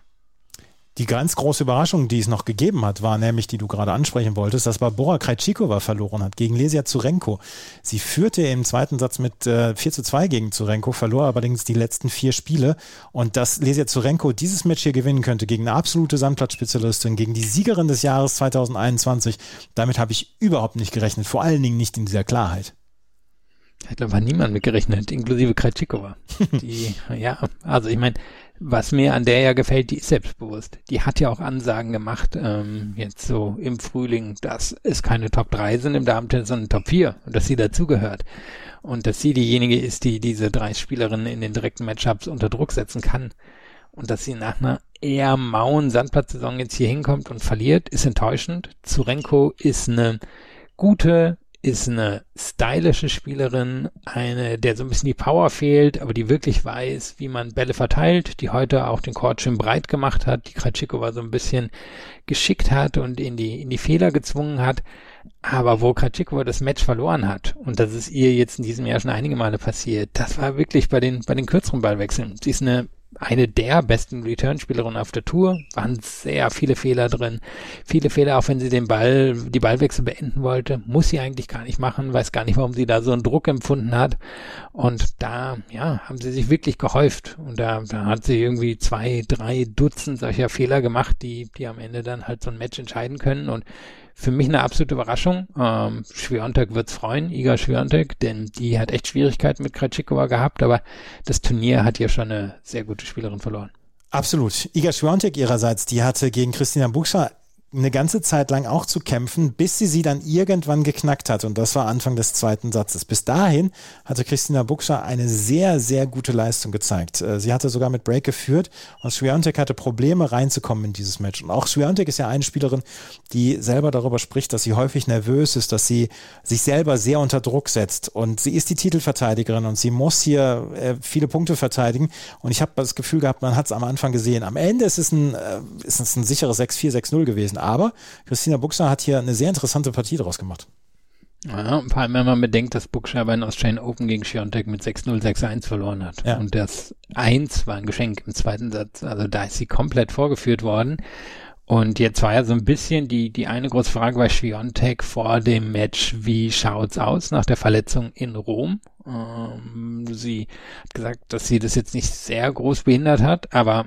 Die ganz große Überraschung, die es noch gegeben hat, war nämlich, die du gerade ansprechen wolltest, dass Barbora Krejcikova verloren hat gegen Lesia Zurenko. Sie führte im zweiten Satz mit äh, 4 zu 2 gegen Zurenko, verlor allerdings die letzten vier Spiele. Und dass Lesia Zurenko dieses Match hier gewinnen könnte gegen eine absolute Sandplatzspezialistin, gegen die Siegerin des Jahres 2021, damit habe ich überhaupt nicht gerechnet. Vor allen Dingen nicht in dieser Klarheit. Glaube, war niemand mitgerechnet, inklusive Krejcikova. [LAUGHS] Die, ja, also ich meine, was mir an der ja gefällt, die ist selbstbewusst. Die hat ja auch Ansagen gemacht, ähm, jetzt so im Frühling, dass es keine Top 3 sind im Damen-Tennis, sondern Top 4 und dass sie dazugehört. Und dass sie diejenige ist, die diese drei Spielerinnen in den direkten Matchups unter Druck setzen kann. Und dass sie nach einer eher mauen Sandplatzsaison jetzt hier hinkommt und verliert, ist enttäuschend. Zurenko ist eine gute, ist eine stylische Spielerin, eine, der so ein bisschen die Power fehlt, aber die wirklich weiß, wie man Bälle verteilt, die heute auch den Court schön breit gemacht hat, die Kratschikova so ein bisschen geschickt hat und in die, in die Fehler gezwungen hat. Aber wo Kratschikova das Match verloren hat, und das ist ihr jetzt in diesem Jahr schon einige Male passiert, das war wirklich bei den, bei den kürzeren Ballwechseln. Sie ist eine eine der besten Return-Spielerinnen auf der Tour. Waren sehr viele Fehler drin. Viele Fehler, auch wenn sie den Ball, die Ballwechsel beenden wollte. Muss sie eigentlich gar nicht machen. Weiß gar nicht, warum sie da so einen Druck empfunden hat. Und da, ja, haben sie sich wirklich gehäuft. Und da, da hat sie irgendwie zwei, drei Dutzend solcher Fehler gemacht, die, die am Ende dann halt so ein Match entscheiden können. Und für mich eine absolute Überraschung. Ähm, Schwiontek wird's freuen, Iga Schwiontek, denn die hat echt Schwierigkeiten mit Krejcikova gehabt, aber das Turnier hat ja schon eine sehr gute Spielerin verloren. Absolut. Iga Schwiontek ihrerseits, die hatte gegen Christina Buchscher eine ganze Zeit lang auch zu kämpfen, bis sie sie dann irgendwann geknackt hat. Und das war Anfang des zweiten Satzes. Bis dahin hatte Christina Buxer eine sehr, sehr gute Leistung gezeigt. Äh, sie hatte sogar mit Break geführt und Swiatek hatte Probleme reinzukommen in dieses Match. Und auch Swiatek ist ja eine Spielerin, die selber darüber spricht, dass sie häufig nervös ist, dass sie sich selber sehr unter Druck setzt. Und sie ist die Titelverteidigerin und sie muss hier äh, viele Punkte verteidigen. Und ich habe das Gefühl gehabt, man hat es am Anfang gesehen. Am Ende ist es ein, äh, ist es ein sicheres 6-4, 6-0 gewesen. Aber Christina Buxer hat hier eine sehr interessante Partie daraus gemacht. Ja, vor allem, wenn man bedenkt, dass Buxer bei den Australian Open gegen Schiontek mit 6-0, 6-1 verloren hat. Ja. Und das 1 war ein Geschenk im zweiten Satz. Also da ist sie komplett vorgeführt worden. Und jetzt war ja so ein bisschen die, die eine große Frage bei Schwiontek vor dem Match, wie schaut's aus nach der Verletzung in Rom? Ähm, sie hat gesagt, dass sie das jetzt nicht sehr groß behindert hat, aber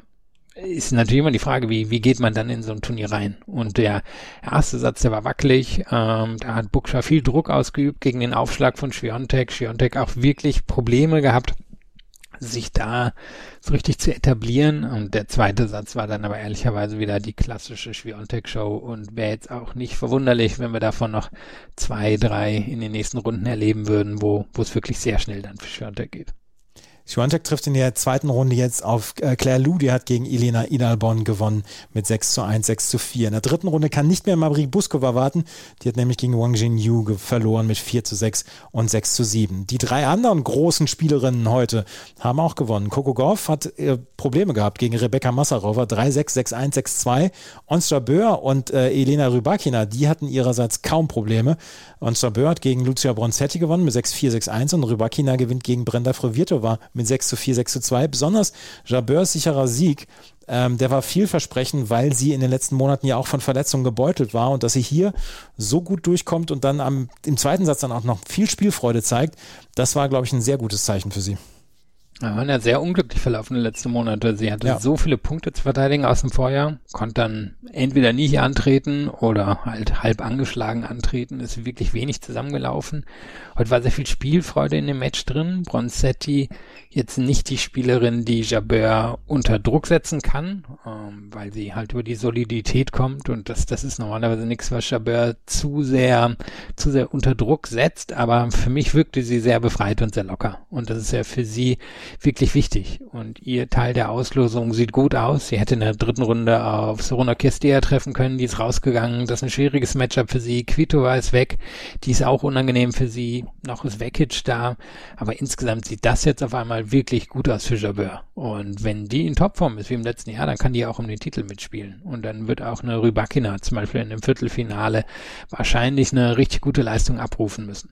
ist natürlich immer die Frage, wie, wie geht man dann in so ein Turnier rein? Und der erste Satz, der war wackelig. Ähm, da hat Buksha viel Druck ausgeübt gegen den Aufschlag von Schwiontek. Schwiontek auch wirklich Probleme gehabt, sich da so richtig zu etablieren. Und der zweite Satz war dann aber ehrlicherweise wieder die klassische Schwiontek-Show und wäre jetzt auch nicht verwunderlich, wenn wir davon noch zwei, drei in den nächsten Runden erleben würden, wo, wo es wirklich sehr schnell dann für Schwiontek geht. Swiatek trifft in der zweiten Runde jetzt auf äh, Claire Lou, die hat gegen Elena Inalbon gewonnen mit 6 zu 1, 6 zu 4. In der dritten Runde kann nicht mehr Mabri Buskova warten, die hat nämlich gegen Wang Jingyu verloren mit 4 zu 6 und 6 zu 7. Die drei anderen großen Spielerinnen heute haben auch gewonnen. Coco Gauff hat äh, Probleme gehabt gegen Rebecca Massarova, 3-6, 6-1, 6-2. Onstra Böhr und äh, Elena Rybakina, die hatten ihrerseits kaum Probleme. Onstra Böhr hat gegen Lucia Bronzetti gewonnen mit 6-4, 6-1 und Rybakina gewinnt gegen Brenda Frevirtova mit 6 zu 4, 6 zu 2. Besonders Jabeurs sicherer Sieg, ähm, der war vielversprechend, weil sie in den letzten Monaten ja auch von Verletzungen gebeutelt war und dass sie hier so gut durchkommt und dann am, im zweiten Satz dann auch noch viel Spielfreude zeigt, das war, glaube ich, ein sehr gutes Zeichen für sie. Ja, waren ja sehr unglücklich verlaufene letzte Monate. Sie hatte ja. so viele Punkte zu verteidigen aus dem Vorjahr, konnte dann entweder nie hier antreten oder halt halb angeschlagen antreten, ist wirklich wenig zusammengelaufen. Heute war sehr viel Spielfreude in dem Match drin. Bronzetti jetzt nicht die Spielerin, die Jabeur unter Druck setzen kann, ähm, weil sie halt über die Solidität kommt und das, das ist normalerweise nichts, was Jabeur zu sehr, zu sehr unter Druck setzt, aber für mich wirkte sie sehr befreit und sehr locker und das ist ja für sie wirklich wichtig und ihr Teil der Auslosung sieht gut aus. Sie hätte in der dritten Runde auf Sorona Kirstea treffen können, die ist rausgegangen, das ist ein schwieriges Matchup für sie. Kvitova ist weg, die ist auch unangenehm für sie, noch ist Vekic da, aber insgesamt sieht das jetzt auf einmal mal wirklich gut aus für Jabeur. Und wenn die in Topform ist wie im letzten Jahr, dann kann die auch um den Titel mitspielen. Und dann wird auch eine Rybakina zum Beispiel in dem Viertelfinale wahrscheinlich eine richtig gute Leistung abrufen müssen.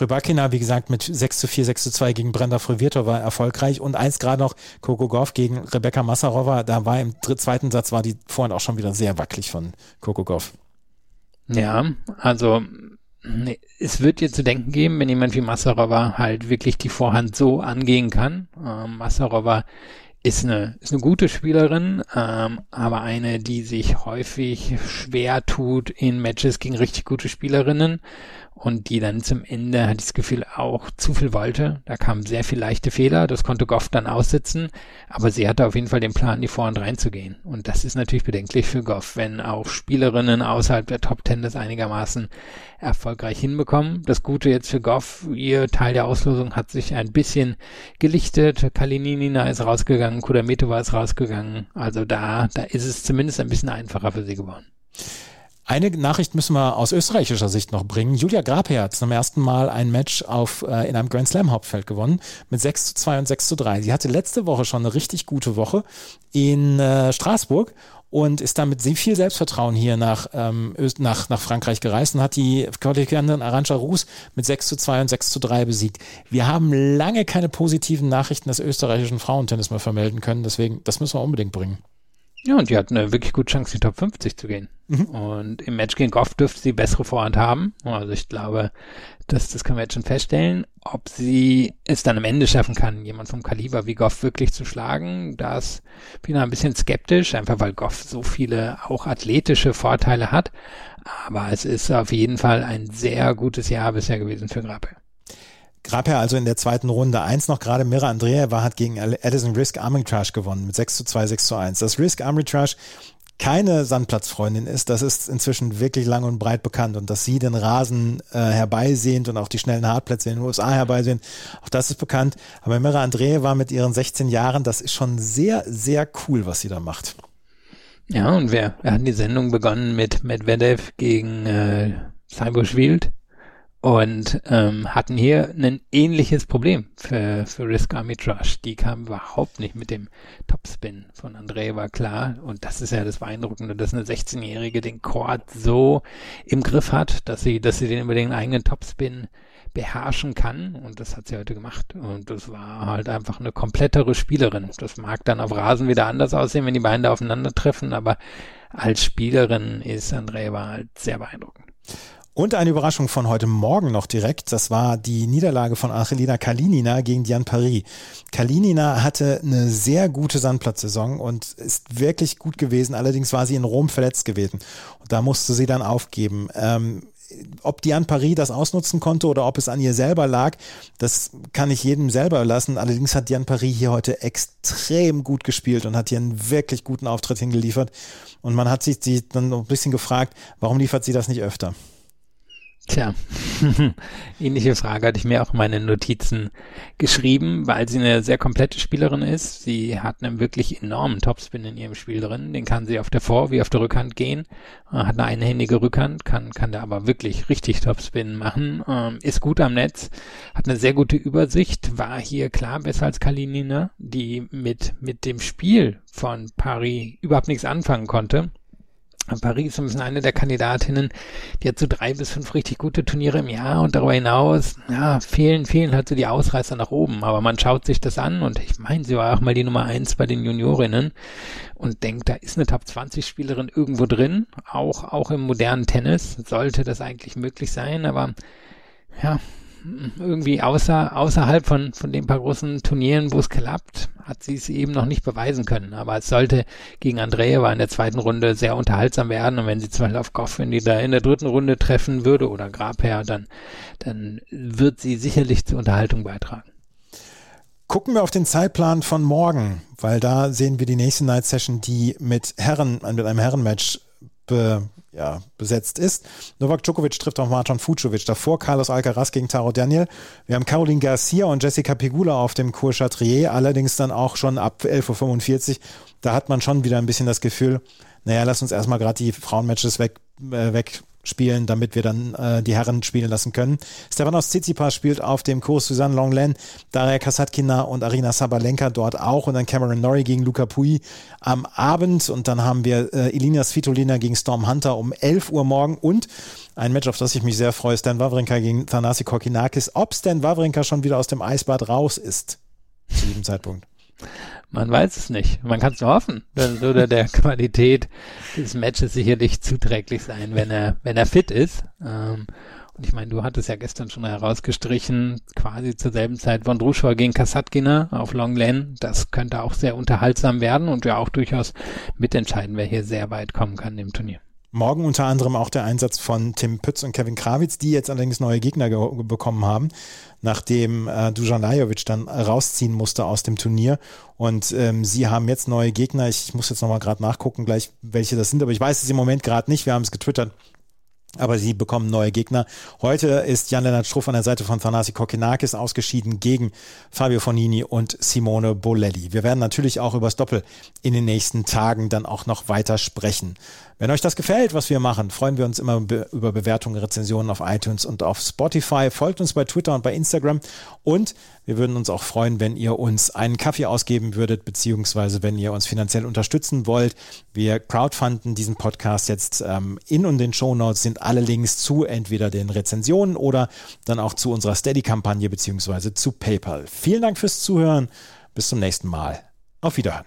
Rybakina, wie gesagt, mit 6 zu 4, 6 zu 2 gegen Brenda Frevirto war erfolgreich. Und eins gerade noch, Coco Goff gegen Rebecca Massarova, da war im zweiten Satz, war die vorhin auch schon wieder sehr wackelig von Coco Goff. Ja, also es wird dir zu denken geben, wenn jemand wie Massarova halt wirklich die Vorhand so angehen kann. Ähm, Massarova ist eine, ist eine gute Spielerin, ähm, aber eine, die sich häufig schwer tut in Matches gegen richtig gute Spielerinnen und die dann zum Ende, hatte ich das Gefühl, auch zu viel wollte. Da kamen sehr viel leichte Fehler, das konnte Goff dann aussitzen, aber sie hatte auf jeden Fall den Plan, die Vorhand reinzugehen. Und das ist natürlich bedenklich für Goff, wenn auch Spielerinnen außerhalb der Top Ten das einigermaßen erfolgreich hinbekommen. Das Gute jetzt für Goff, ihr Teil der Auslosung hat sich ein bisschen gelichtet. Kalininina ist rausgegangen, Kudametova ist rausgegangen. Also da, da ist es zumindest ein bisschen einfacher für sie geworden. Eine Nachricht müssen wir aus österreichischer Sicht noch bringen. Julia Grabher hat zum ersten Mal ein Match auf, äh, in einem Grand Slam Hauptfeld gewonnen mit 6 zu 2 und 6 zu 3. Sie hatte letzte Woche schon eine richtig gute Woche in äh, Straßburg und ist dann mit viel Selbstvertrauen hier nach, ähm, nach, nach Frankreich gereist und hat die Qualifikantin Arantxa Rus mit 6 zu 2 und 6 zu 3 besiegt. Wir haben lange keine positiven Nachrichten des österreichischen Frauentennis mehr vermelden können, deswegen, das müssen wir unbedingt bringen. Ja, und die hat eine wirklich gute Chance, in die Top 50 zu gehen. Mhm. Und im Match gegen Goff dürfte sie bessere Vorhand haben. Also ich glaube, das, das können wir jetzt schon feststellen. Ob sie es dann am Ende schaffen kann, jemand vom Kaliber wie Goff wirklich zu schlagen, das bin ich ein bisschen skeptisch, einfach weil Goff so viele auch athletische Vorteile hat. Aber es ist auf jeden Fall ein sehr gutes Jahr bisher gewesen für Grappe. Grabher also in der zweiten Runde. Eins noch gerade Mira Andreeva hat gegen Addison Risk Arbitrage gewonnen mit 6 zu 2, 6 zu 1. Das Risk Arbitrage keine Sandplatzfreundin ist, das ist inzwischen wirklich lang und breit bekannt. Und dass sie den Rasen äh, herbeisehnt und auch die schnellen Hartplätze in den USA herbeisehnt, auch das ist bekannt. Aber Mira André war mit ihren 16 Jahren, das ist schon sehr, sehr cool, was sie da macht. Ja, und wir, wir hatten die Sendung begonnen mit Medvedev gegen äh, Seiboschwild und ähm, hatten hier ein ähnliches Problem für, für Risk Army Trash. Die kam überhaupt nicht mit dem Topspin von André war klar und das ist ja das Beeindruckende, dass eine 16-Jährige den Chord so im Griff hat, dass sie, dass sie den über den eigenen Topspin beherrschen kann und das hat sie heute gemacht und das war halt einfach eine komplettere Spielerin. Das mag dann auf Rasen wieder anders aussehen, wenn die beiden da aufeinandertreffen, aber als Spielerin ist Andrea halt sehr beeindruckend. Und eine Überraschung von heute Morgen noch direkt, das war die Niederlage von Angelina Kalinina gegen Diane Paris. Kalinina hatte eine sehr gute Sandplatzsaison und ist wirklich gut gewesen, allerdings war sie in Rom verletzt gewesen. Und da musste sie dann aufgeben. Ähm, ob Diane Paris das ausnutzen konnte oder ob es an ihr selber lag, das kann ich jedem selber lassen. Allerdings hat Diane Paris hier heute extrem gut gespielt und hat hier einen wirklich guten Auftritt hingeliefert. Und man hat sich dann ein bisschen gefragt, warum liefert sie das nicht öfter? Tja, [LAUGHS] ähnliche Frage hatte ich mir auch in meine Notizen geschrieben, weil sie eine sehr komplette Spielerin ist. Sie hat einen wirklich enormen Topspin in ihrem Spiel drin. Den kann sie auf der Vor- wie auf der Rückhand gehen. Äh, hat eine einhändige Rückhand, kann, kann da aber wirklich richtig Topspin machen. Ähm, ist gut am Netz, hat eine sehr gute Übersicht, war hier klar besser als Kalinina, die mit, mit dem Spiel von Paris überhaupt nichts anfangen konnte Paris ist eine der Kandidatinnen, die hat so drei bis fünf richtig gute Turniere im Jahr und darüber hinaus, ja, fehlen, fehlen halt so die Ausreißer nach oben. Aber man schaut sich das an und ich meine, sie war auch mal die Nummer eins bei den Juniorinnen und denkt, da ist eine Top 20 Spielerin irgendwo drin, auch, auch im modernen Tennis sollte das eigentlich möglich sein, aber ja, irgendwie außer, außerhalb von, von den paar großen Turnieren, wo es klappt, hat sie es eben noch nicht beweisen können. Aber es sollte gegen Andrea in der zweiten Runde sehr unterhaltsam werden. Und wenn sie zum Beispiel auf Goff, wenn die da in der dritten Runde treffen würde oder Grabherr, dann, dann wird sie sicherlich zur Unterhaltung beitragen. Gucken wir auf den Zeitplan von morgen, weil da sehen wir die nächste Night Session, die mit Herren, mit einem Herrenmatch be, ja, besetzt ist. Novak Djokovic trifft auf Martin Fucovic. Davor Carlos Alcaraz gegen Taro Daniel. Wir haben Caroline Garcia und Jessica Pegula auf dem Cours Chatrier, allerdings dann auch schon ab 11.45 Uhr. Da hat man schon wieder ein bisschen das Gefühl, naja, lass uns erstmal gerade die Frauenmatches weg, äh, weg spielen, damit wir dann äh, die Herren spielen lassen können. Stefanos Tsitsipas spielt auf dem Kurs Susanne Longlen, Daria Kasatkina und Arina Sabalenka dort auch und dann Cameron Norrie gegen Luca Pui am Abend und dann haben wir äh, Elina Svitolina gegen Storm Hunter um 11 Uhr morgen und ein Match, auf das ich mich sehr freue, Stan Wawrinka gegen Thanasi Kokinakis. Ob Stan Wawrinka schon wieder aus dem Eisbad raus ist zu diesem Zeitpunkt. Man weiß es nicht. Man kann es nur hoffen. Das würde der [LAUGHS] Qualität des Matches sicherlich zuträglich sein, wenn er, wenn er fit ist. Ähm, und ich meine, du hattest ja gestern schon herausgestrichen, quasi zur selben Zeit von Druschor gegen Kasatkina auf Long Lane. Das könnte auch sehr unterhaltsam werden und ja auch durchaus mitentscheiden, wer hier sehr weit kommen kann im Turnier. Morgen unter anderem auch der Einsatz von Tim Pütz und Kevin Krawitz, die jetzt allerdings neue Gegner bekommen haben, nachdem äh, Dujan Lajovic dann rausziehen musste aus dem Turnier. Und ähm, sie haben jetzt neue Gegner. Ich, ich muss jetzt nochmal gerade nachgucken, gleich welche das sind, aber ich weiß es im Moment gerade nicht. Wir haben es getwittert aber sie bekommen neue Gegner. Heute ist Jan-Lennart Struff an der Seite von Thanasi Kokinakis ausgeschieden gegen Fabio Fonini und Simone Bolelli. Wir werden natürlich auch übers Doppel in den nächsten Tagen dann auch noch weiter sprechen. Wenn euch das gefällt, was wir machen, freuen wir uns immer über Bewertungen, Rezensionen auf iTunes und auf Spotify. Folgt uns bei Twitter und bei Instagram und wir würden uns auch freuen, wenn ihr uns einen Kaffee ausgeben würdet, beziehungsweise wenn ihr uns finanziell unterstützen wollt. Wir crowdfunden diesen Podcast jetzt ähm, in und den Show Notes sind alle Links zu entweder den Rezensionen oder dann auch zu unserer Steady-Kampagne beziehungsweise zu PayPal. Vielen Dank fürs Zuhören. Bis zum nächsten Mal. Auf Wiederhören.